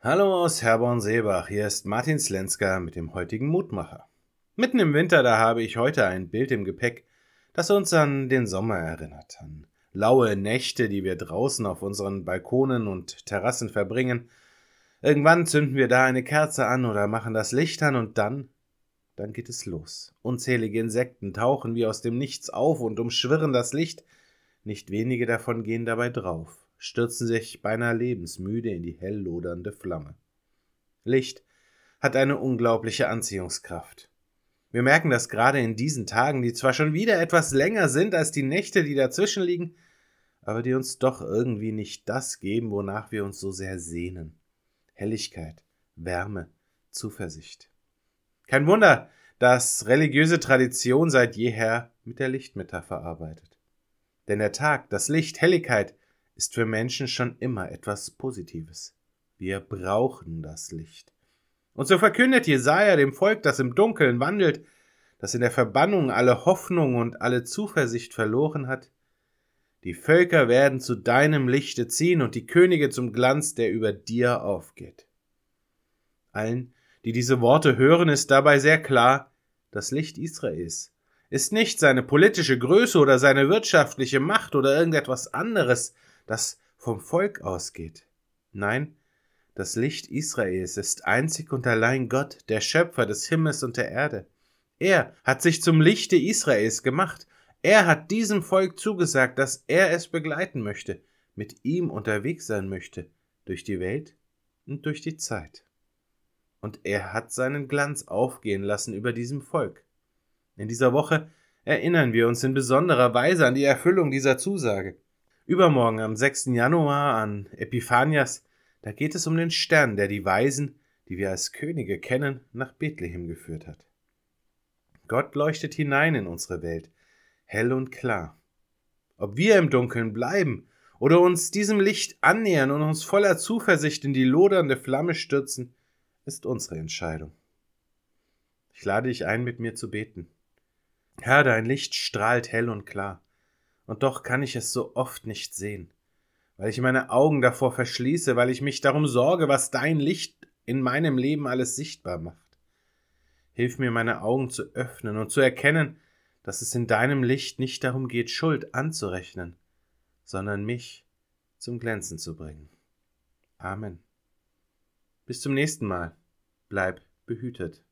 Hallo aus Herborn-Seebach, hier ist Martin Slenska mit dem heutigen Mutmacher. Mitten im Winter, da habe ich heute ein Bild im Gepäck, das uns an den Sommer erinnert, an laue Nächte, die wir draußen auf unseren Balkonen und Terrassen verbringen. Irgendwann zünden wir da eine Kerze an oder machen das Licht an und dann, dann geht es los. Unzählige Insekten tauchen wie aus dem Nichts auf und umschwirren das Licht, nicht wenige davon gehen dabei drauf stürzen sich beinahe lebensmüde in die hell lodernde Flamme. Licht hat eine unglaubliche Anziehungskraft. Wir merken das gerade in diesen Tagen, die zwar schon wieder etwas länger sind als die Nächte, die dazwischen liegen, aber die uns doch irgendwie nicht das geben, wonach wir uns so sehr sehnen. Helligkeit, Wärme, Zuversicht. Kein Wunder, dass religiöse Tradition seit jeher mit der Lichtmetapher arbeitet. Denn der Tag, das Licht, Helligkeit ist für Menschen schon immer etwas Positives. Wir brauchen das Licht. Und so verkündet Jesaja dem Volk, das im Dunkeln wandelt, das in der Verbannung alle Hoffnung und alle Zuversicht verloren hat, die Völker werden zu deinem Lichte ziehen und die Könige zum Glanz, der über dir aufgeht. Allen, die diese Worte hören, ist dabei sehr klar, das Licht Israels ist nicht seine politische Größe oder seine wirtschaftliche Macht oder irgendetwas anderes, das vom Volk ausgeht. Nein, das Licht Israels ist einzig und allein Gott, der Schöpfer des Himmels und der Erde. Er hat sich zum Lichte Israels gemacht. Er hat diesem Volk zugesagt, dass er es begleiten möchte, mit ihm unterwegs sein möchte, durch die Welt und durch die Zeit. Und er hat seinen Glanz aufgehen lassen über diesem Volk. In dieser Woche erinnern wir uns in besonderer Weise an die Erfüllung dieser Zusage. Übermorgen, am 6. Januar, an Epiphanias, da geht es um den Stern, der die Weisen, die wir als Könige kennen, nach Bethlehem geführt hat. Gott leuchtet hinein in unsere Welt, hell und klar. Ob wir im Dunkeln bleiben oder uns diesem Licht annähern und uns voller Zuversicht in die lodernde Flamme stürzen, ist unsere Entscheidung. Ich lade dich ein, mit mir zu beten. Herr, dein Licht strahlt hell und klar und doch kann ich es so oft nicht sehen, weil ich meine Augen davor verschließe, weil ich mich darum sorge, was dein Licht in meinem Leben alles sichtbar macht. Hilf mir, meine Augen zu öffnen und zu erkennen, dass es in deinem Licht nicht darum geht, Schuld anzurechnen, sondern mich zum Glänzen zu bringen. Amen. Bis zum nächsten Mal. Bleib behütet.